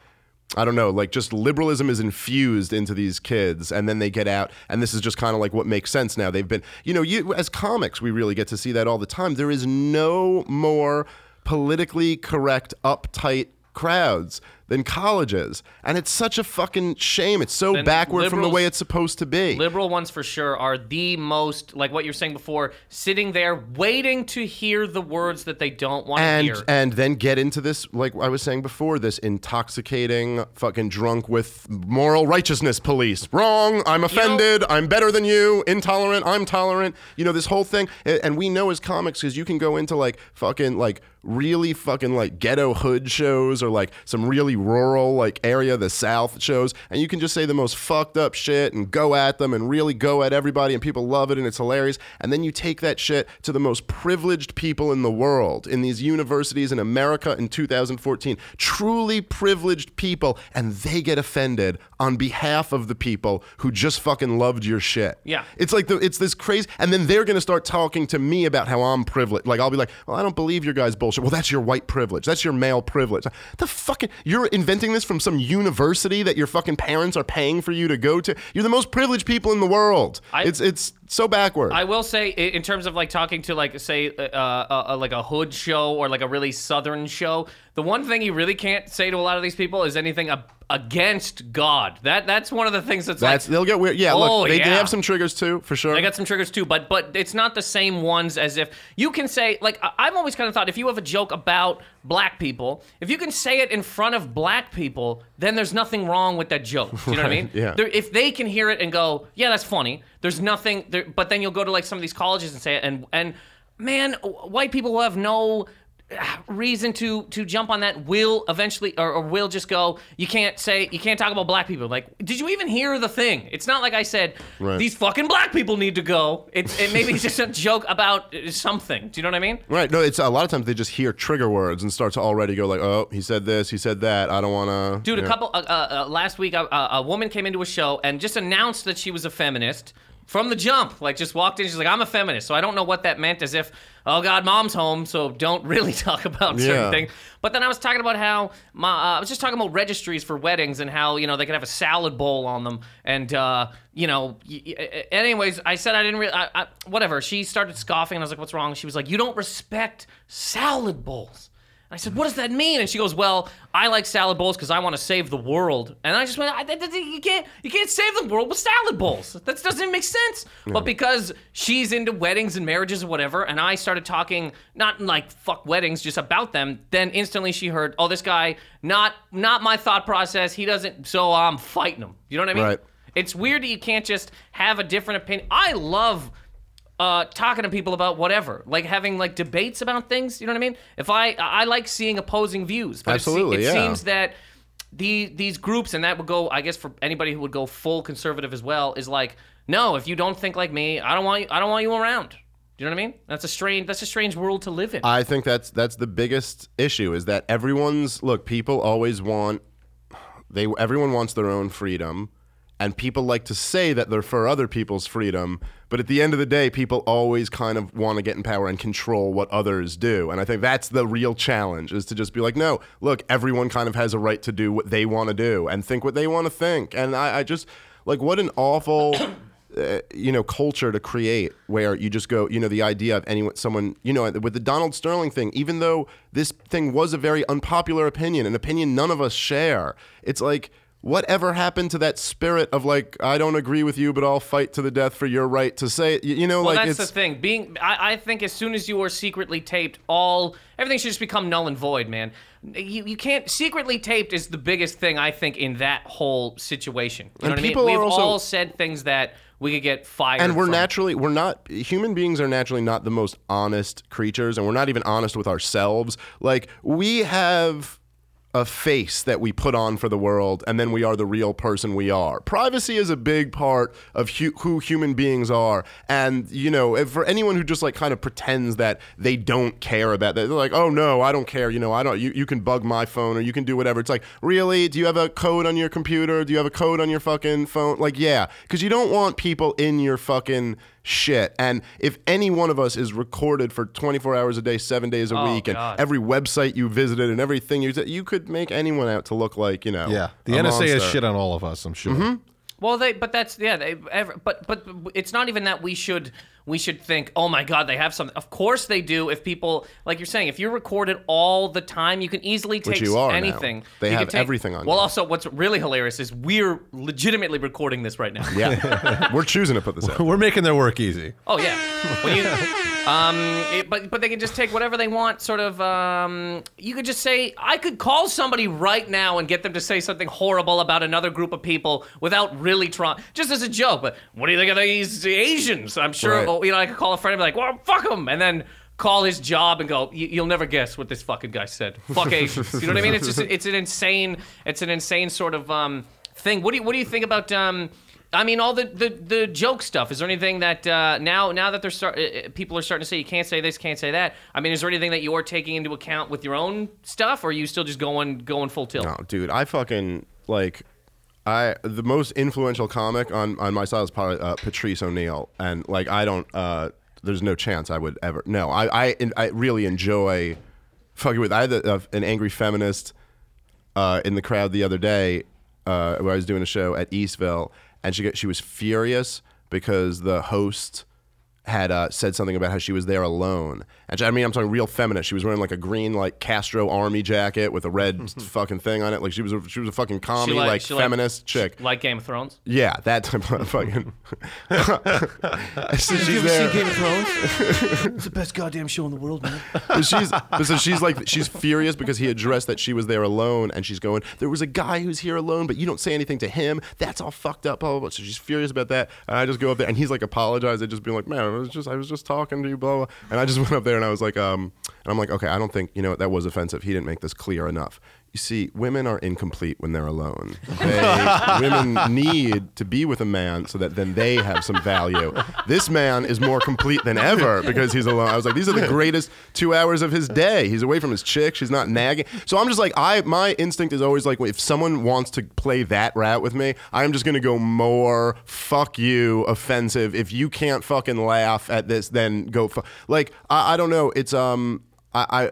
I don't know, like just liberalism is infused into these kids, and then they get out, and this is just kind of like what makes sense now. They've been, you know, you as comics, we really get to see that all the time. There is no more politically correct, uptight crowds than colleges, and it's such a fucking shame. It's so Then backward from the way it's supposed to be. Liberal ones for sure are the most like what you're saying before, sitting there waiting to hear the words that they don't want to and hear. and then get into this like I was saying before this intoxicating fucking drunk with moral righteousness police. Wrong. I'm offended. I'm better than you. Intolerant. I'm tolerant. You know this whole thing. And we know as comics because you can go into like fucking like really fucking like ghetto hood shows or like some really rural like area the south shows and you can just say the most fucked up shit and go at them and really go at everybody and people love it and it's hilarious and then you take that shit to the most privileged people in the world in these universities in America in 2014 truly privileged people and they get offended on behalf of the people who just fucking loved your shit Yeah. it's like the, it's this crazy, and then they're gonna start talking to me about how I'm privileged. Like I'll be like, "Well, I don't believe your guys' bullshit." Well, that's your white privilege. That's your male privilege. The fucking you're inventing this from some university that your fucking parents are paying for you to go to. You're the most privileged people in the world. I- it's it's so backward. I will say, in terms of like talking to like say uh, uh, uh, like a hood show or like a really southern show, the one thing you really can't say to a lot of these people is anything ab- against God. That that's one of the things that's, that's like they'll get weird. Yeah, Oh, look, they, they have some triggers too, for sure. They got some triggers too, but but it's not the same ones as if you can say like I've always kind of thought if you have a joke about black people, if you can say it in front of black people, then there's nothing wrong with that joke. Do you know what I mean? yeah. There- if they can hear it and go, yeah, that's funny. There's nothing. There, but then you'll go to like some of these colleges and say and and man, white people who have no reason to to jump on that will eventually or, or will just go you can't say you can't talk about black people like did you even hear the thing it's not like i said Right. these fucking black people need to go it's it maybe it's just a joke about something do you know what i mean Right. No, it's a lot of times they just hear trigger words and start to already go like, "Oh, he said this, he said that. I don't want to." Dude, a couple uh, uh, uh, last week, uh, uh, a woman came into a show and just announced that she was a feminist from the jump. Like, just walked in. She's like, "I'm a feminist." So I don't know what that meant. As if, oh God, mom's home, so don't really talk about certain Yeah. things. But then I was talking about how my, uh, I was just talking about registries for weddings and how you know they could have a salad bowl on them, and uh, you know, y- y- anyways, I said I didn't really, I, I, whatever. She started scoffing, and I was like, "What's wrong?" She was like, "You don't respect salad bowls." And I said, "What does that mean?" And she goes, "Well, I like salad bowls because I want to save the world." And I just went, I, "You can't, you can't save the world with salad bowls. That doesn't even make sense." But because she's into weddings and marriages or whatever, and I started talking not like fuck weddings, just about them, then instantly she heard, "Oh, this guy, not not my thought process. He doesn't, so I'm fighting him." You know what I mean? Right. It's weird that you can't just have a different opinion. I love uh, talking to people about whatever, like having like debates about things. You know what I mean? If I I like seeing opposing views, but it se- it, yeah. seems that the these groups and that would go. I guess for anybody who would go full conservative as well is like, no, if you don't think like me, I don't want you. I don't want you around. Do you know what I mean? That's a strange. That's a strange world to live in. I think that's that's the biggest issue is that everyone's look. People always want they everyone wants their own freedom, and people like to say that they're for other people's freedom. But at the end of the day, people always kind of want to get in power and control what others do. And I think that's the real challenge is to just be like, no, look, everyone kind of has a right to do what they want to do and think what they want to think. And I, I just like what an awful uh, you know culture to create where you just go you know the idea of anyone someone you know with the Donald Sterling thing even though this thing was a very unpopular opinion an opinion none of us share it's like whatever happened to that spirit of like I don't agree with you, but I'll fight to the death for your right to say it. You, you know, Well, like that's it's the thing. Being, I, I think as soon as you are secretly taped, all everything should just become null and void, man. You, you can't secretly taped is the biggest thing I think in that whole situation. You know And what I mean? people We've also- all said things that we could get fired. and we're from. naturally we're not human beings are naturally not the most honest creatures and we're not even honest with ourselves like we have a face that we put on for the world and then we are the real person we are. Privacy is a big part of hu- who human beings are and you know for anyone who just like kind of pretends that they don't care about that they're like oh no i don't care you know i don't you, you can bug my phone or you can do whatever. It's like really? Do you have a code on your computer? Do you have a code on your fucking phone? Like yeah because you don't want people in your fucking shit and if any one of us is recorded for 24 hours a day seven days a Oh, week and every website you visited and everything you you could make anyone out to look like you know Yeah, the a NSA has shit on all of us. I'm sure. Mm-hmm. Well, they, but that's yeah. They, ever, but but it's not even that we should we should think, oh my god, they have something. Of course they do. If people like you're saying, if you're recorded all the time, you can easily take you are now. anything. They You have take- everything on you. Well, you. also, what's really hilarious is we're legitimately recording this right now. yeah we're choosing to put this out We're making their work easy. Oh yeah. When you, um, it- but but they can just take whatever they want. Sort of. Um, you could just say, I could call somebody right now and get them to say something horrible about another group of people without really trying, just as a joke. But what do you think of these Asians? I'm sure. Right. You know, I could call a friend and be like, well, fuck him. and then. Call his job and go. "You- You'll never guess what this fucking guy said. Fuck Asians. You know what I mean? It's just it's an insane it's an insane sort of um, thing. What do you what do you think about um, I mean, all the, the, the joke stuff. Is there anything that uh, now now that they're start, uh, people are starting to say you can't say this, can't say that? I mean, is there anything that you're taking into account with your own stuff, or are you still just going going full tilt? No, dude, I fucking like. I the most influential comic on on my side is probably uh, Patrice O'Neal, and like I don't. uh There's no chance I would ever. No, I I I really enjoy fucking with. I had a, an angry feminist uh, in the crowd the other day uh, where I was doing a show at Eastville, and she got, she was furious because the host had uh, said something about how she was there alone. And I mean, I'm talking real feminist. She was wearing like a green like Castro army jacket with a red fucking thing on it. Like she was a, she was a fucking commie like- like, she like- feminist chick. Like Game of Thrones. Yeah, that type of fucking. so she's there. of Thrones? it's the best goddamn show in the world, man. But she's but so she's like she's furious because he addressed that she was there alone, and she's going, "There was a guy who's here alone, but you don't say anything to him. That's all fucked up." Blah blah. blah. So she's furious about that, and I just go up there, and he's like apologized, and just being like, "Man, I was just I was just talking to you, blah blah." And I just went up there, and I was like, um, and I'm like, okay, I don't think you know that was offensive. He didn't make this clear enough. You see, women are incomplete when they're alone. They, women need to be with a man so that then they have some value. This man is more complete than ever because he's alone. I was like, these are the greatest two hours of his day. He's away from his chick. She's not nagging. So I'm just like, I my instinct is always like, if someone wants to play that route with me, I'm just gonna go more fuck you offensive. If you can't fucking laugh at this, then go fuck. like I, I don't know. It's um I. I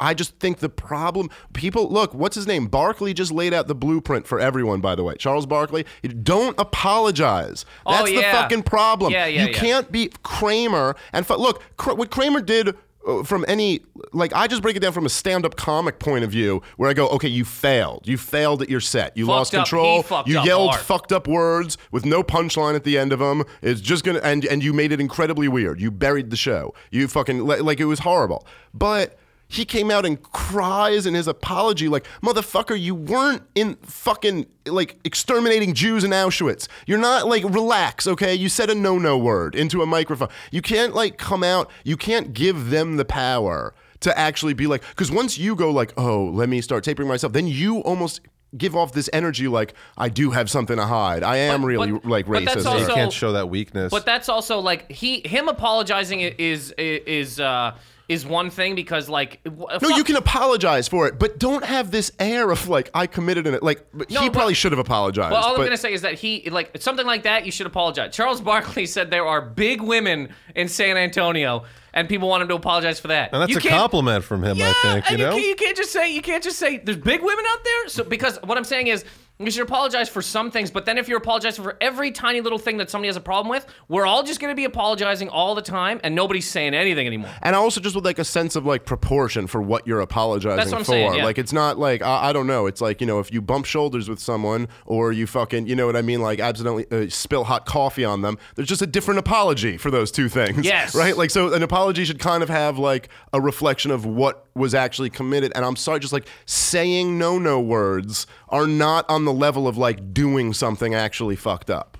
I just think the problem people look, what's his name? Barkley just laid out the blueprint for everyone, by the way. Charles Barkley. Don't apologize. Oh, That's the fucking problem. Yeah, yeah, you yeah. can't be Kramer and look, what Kramer did uh, from any like I just break it down from a stand-up comic point of view where I go, okay, you failed. You failed at your set. You Fucked lost up. control. You yelled hard. fucked up words with no punchline at the end of them. It's just gonna and and you made it incredibly weird. You buried the show. You fucking like it was horrible. But he came out and cries in his apology like, motherfucker, you weren't in fucking like exterminating Jews in Auschwitz. You're not like relax, okay? You said a no-no word into a microphone. You can't like come out, you can't give them the power to actually be like, because once you go like, oh, let me start taping myself, then you almost give off this energy like I do have something to hide. I am But- really but- like racist. that's also- you can't show that weakness. But that's also like he him apologizing i- is is uh is one thing because like no, you can apologize for it, but don't have this air of like I committed in it. Like No, he but- probably should have apologized. Well, all I'm gonna say is that he like something like that. You should apologize. Charles Barkley said there are big women in San Antonio, and people want him to apologize for that. and that's You a compliment from him, Yeah, I think. You and know, you, can't, you can't just say you can't just say there's big women out there. So because what I'm saying is You should apologize for some things, but then if you're apologizing for every tiny little thing that somebody has a problem with, we're all just going to be apologizing all the time, and nobody's saying anything anymore. And also just with like a sense of like proportion for what you're apologizing That's what I'm for. saying, yeah. Like it's not like I, I don't know. It's like you know if you bump shoulders with someone or you fucking you know what I mean like accidentally uh, spill hot coffee on them. There's just a different apology for those two things. Yes. Right. Like so an apology should kind of have like a reflection of what was actually committed. And I'm sorry, just like saying no no words are not on the level of like doing something actually fucked up.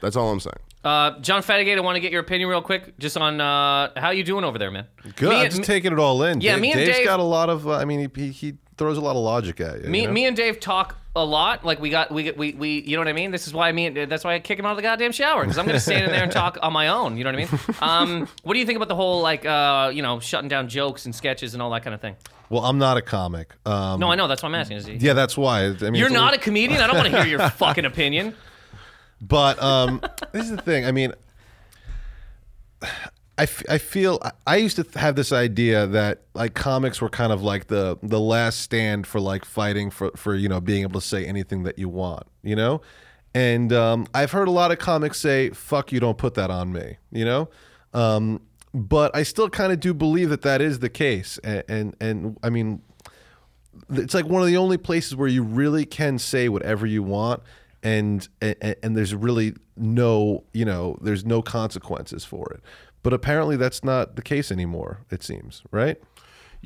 That's all I'm saying. Uh, John Fatigate, I want to get your opinion real quick, just on uh, how you doing over there, man. Good. Me I'm and- just taking it all in. Yeah, Dave, me and Dave's Dave- got a lot of. Uh, I mean, he, he he throws a lot of logic at you. Me, you know? me and Dave talk a lot. Like we got, we, we, we, you know what I mean. This is why me, and, that's why I kick him out of the goddamn shower because I'm gonna stand in there and talk on my own. You know what I mean? Um, what do you think about the whole like, uh, you know, shutting down jokes and sketches and all that kind of thing? Well, I'm not a comic. Um, No, I know. That's why I'm asking. Is he, Yeah, that's why. I mean, You're it's not a comedian. I don't want to hear your fucking opinion. But um, this is the thing. I mean, I, f- I feel I- I used to have this idea that like comics were kind of like the the last stand for like fighting for for you know being able to say anything that you want, you know. And um, I've heard a lot of comics say "fuck you," don't put that on me, you know. Um, but I still kind of do believe that that is the case, and, and and I mean, it's like one of the only places where you really can say whatever you want and and, and there's really no you know there's no consequences for it. But apparently that's not the case anymore it seems right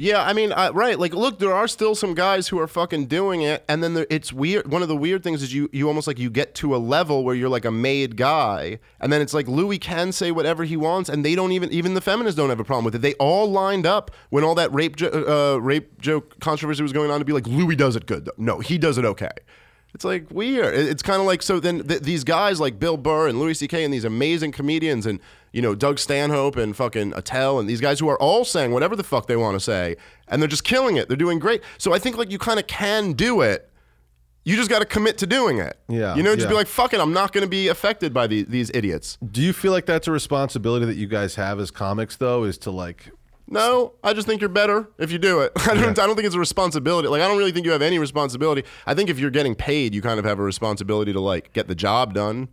Yeah, I mean, I, right? Like, look, there are still some guys who are fucking doing it, and then there, it's weird. One of the weird things is you you almost like you get to a level where you're like a made guy, and then it's like Louis can say whatever he wants, and they don't even even the feminists don't have a problem with it. They all lined up when all that rape jo- uh, rape joke controversy was going on to be like Louis does it good. No, he does it okay. It's like weird. It- It's kind of like so. Then th- these guys like Bill Burr and Louis C.K. and these amazing comedians and you know Doug Stanhope and fucking Attell and these guys who are all saying whatever the fuck they want to say and they're just killing it. They're doing great. So I think like you kind of can do it. You just got to commit to doing it. Yeah, You know, just yeah. be like, fuck it. I'm not going to be affected by the, these idiots. do you feel like that's a responsibility that you guys have as comics though is to like No, I just think you're better if you do it. I don't, I don't think it's a responsibility. Like, I don't really think you have any responsibility. I think if you're getting paid, you kind of have a responsibility to like get the job done.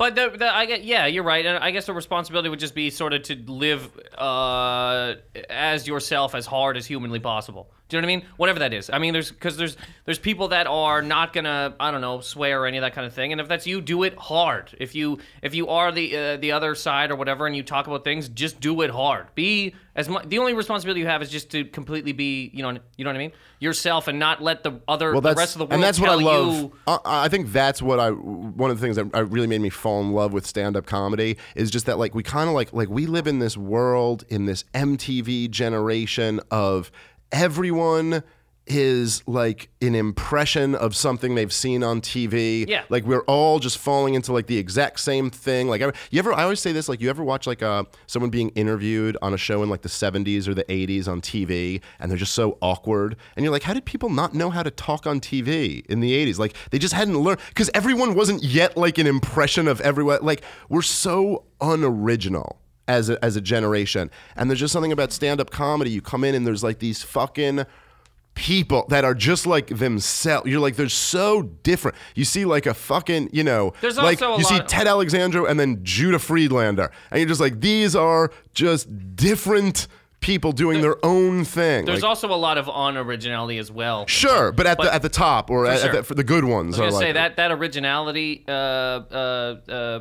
But the, the, I get, yeah, you're right. And I guess the responsibility would just be sort of to live uh, as yourself as hard as humanly possible. Do you know what I mean? Whatever that is. I mean, there's because there's there's people that are not gonna I don't know swear or any of that kind of thing. And if that's you, do it hard. If you if you are the uh, the other side or whatever, and you talk about things, just do it hard. Be as much. The only responsibility you have is just to completely be you know you know what I mean yourself and not let the other Well, the rest of the world and that's what I love. you. I, I think that's what I one of the things that really made me fall in love with stand up comedy is just that like we kind of like like we live in this world in this MTV generation of everyone is like an impression of something they've seen on TV. Yeah. Like we're all just falling into like the exact same thing. Like you ever I always say this like you ever watch like uh someone being interviewed on a show in like the 70s or the 80s on TV and they're just so awkward and you're like how did people not know how to talk on TV in the 80s? Like they just hadn't learned cuz everyone wasn't yet like an impression of everyone like we're so unoriginal as a, as a generation. And there's just something about stand-up comedy. You come in and there's like these fucking people that are just like themselves. You're like they're so different. You see like a fucking, you know, There's like also a you see Ted Alexandro and then Judah Friedlander. And you're just like these are just different people doing their own thing. There's Like, also a lot of on originality as well. sure, but at but- the at the top or at, at sure. the, for the good ones I was gonna like say that that originality uh, uh, uh,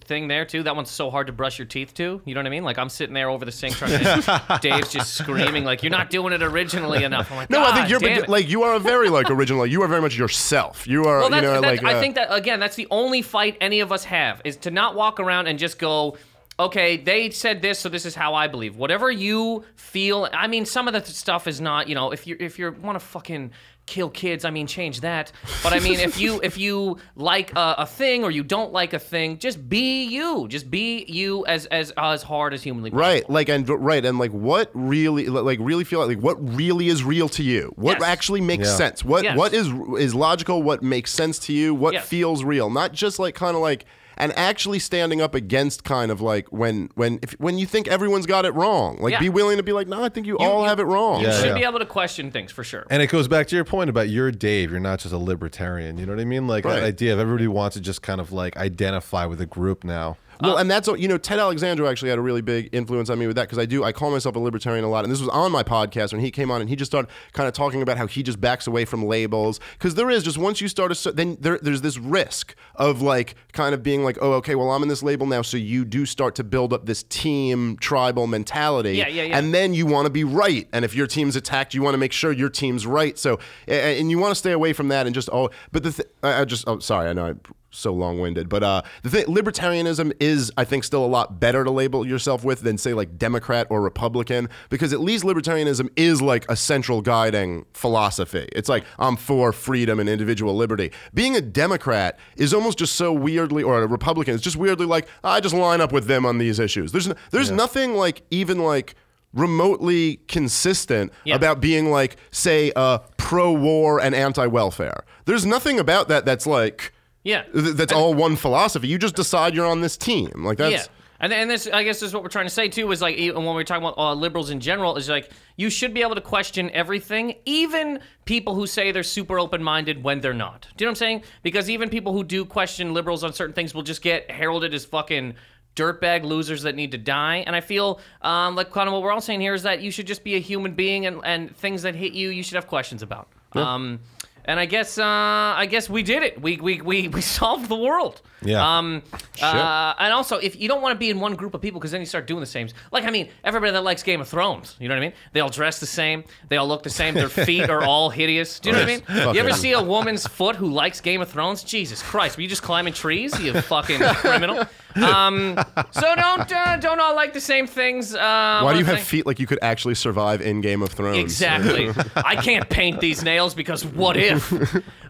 thing there too. That one's so hard to brush your teeth to. You know what I mean? Like I'm sitting there over the sink trying to. Dave's just screaming like you're not doing it originally enough. I'm like, no, I think you're but, like you are a very like original. Like, you are very much yourself. You are Well, you know that's, like I uh, think that again, that's the only fight any of us have is to not walk around and just go, okay, they said this, so this is how I believe. Whatever you feel. I mean, some of the stuff is not, you know, if you if you want to fucking kill kids, I mean, change that. But I mean, if you if you like a, a thing or you don't like a thing, just be you. Just be you as as as hard as humanly possible. Right, like and right, and like what really, like really feel like what really is real to you? What Yes. actually makes Yeah. sense? What Yes. what is is logical? What makes sense to you? What Yes. feels real? Not just like kind of like and actually standing up against kind of like when when if when you think everyone's got it wrong. Like Yeah. be willing to be like, no, I think you, You- all you- have it wrong. You Yeah, should yeah. be able to question things for sure. And it goes back to your point about you're Dave. You're not just a libertarian. You know what I mean? Like Right. that idea of everybody wants to just kind of like identify with a group now. Well, uh, and that's you know Ted Alexandro actually had a really big influence on me with that because I do I call myself a libertarian a lot, and this was on my podcast when he came on and he just started kind of talking about how he just backs away from labels because there is just once you start a then there, there's this risk of like kind of being like oh okay well I'm in this label now so you do start to build up this team tribal mentality Yeah, yeah, yeah. and then you want to be right and if your team's attacked you want to make sure your team's right so and you want to stay away from that and just oh but the th- I I just oh sorry I know I so long-winded. But uh the thing libertarianism is i think still a lot better to label yourself with than say like democrat or republican because at least libertarianism is like a central guiding philosophy. It's like i'm for freedom and individual liberty. Being a democrat is almost just so weirdly or a republican it's just weirdly like i just line up with them on these issues. There's n- there's nothing like even like remotely consistent Yeah. about being like say uh pro-war and anti-welfare. There's nothing about that that's like Yeah. Th- That's all one philosophy. You just decide you're on this team. Like that's yeah. And, and this, I guess, this is what we're trying to say too. Is like, even when we're talking about uh, liberals in general, is like you should be able to question everything, even people who say they're super open-minded when they're not. Do you know what I'm saying? Because even people who do question liberals on certain things will just get heralded as fucking dirtbag losers that need to die. And I feel um, like kind of what we're all saying here is that you should just be a human being, and, and things that hit you, you should have questions about. Um, and I guess, uh, I guess we did it. We we we, we solved the world. Yeah. Um, uh, and also, if you don't want to be in one group of people, because then you start doing the same. Like, I mean, everybody that likes Game of Thrones, you know what I mean? They all dress the same. They all look the same. Their feet are all hideous. Do you know what I mean? Fuck You ever yeah. see a woman's foot who likes Game of Thrones? Jesus Christ! Were you just climbing trees? You fucking criminal. Um, so don't uh, don't all like the same things. Uh, why do you have thing- feet like you could actually survive in Game of Thrones? Exactly. I can't paint these nails because what if?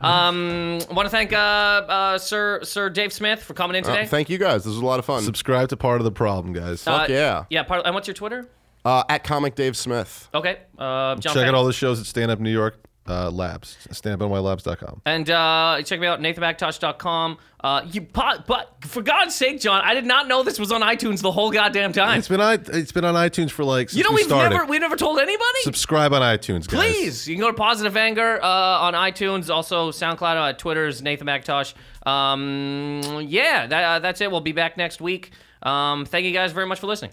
Um, I want to thank uh, uh, Sir Sir Dave Smith for coming in today. Uh, thank you guys. This was a lot of fun. Subscribe to part of the problem, guys. Fuck yeah. Yeah. Part, and what's your Twitter? Uh, at Comic Dave Smith. Okay. Uh, John Check out all the shows at Stand Up New York uh, Labs. StandUpNYLabs.com. And uh, check me out, NathanMacintosh.com. Uh, you, pot, but for God's sake, John, I did not know this was on iTunes the whole goddamn time. It's been on, it's been on iTunes for like since You know, we we've started. never we never told anybody. Subscribe on iTunes, guys. Please, you can go to Positive Anger uh, on iTunes, also SoundCloud, uh, Twitter's Nathan Macintosh. Um, yeah, that, uh, that's it. We'll be back next week. Um, thank you guys very much for listening.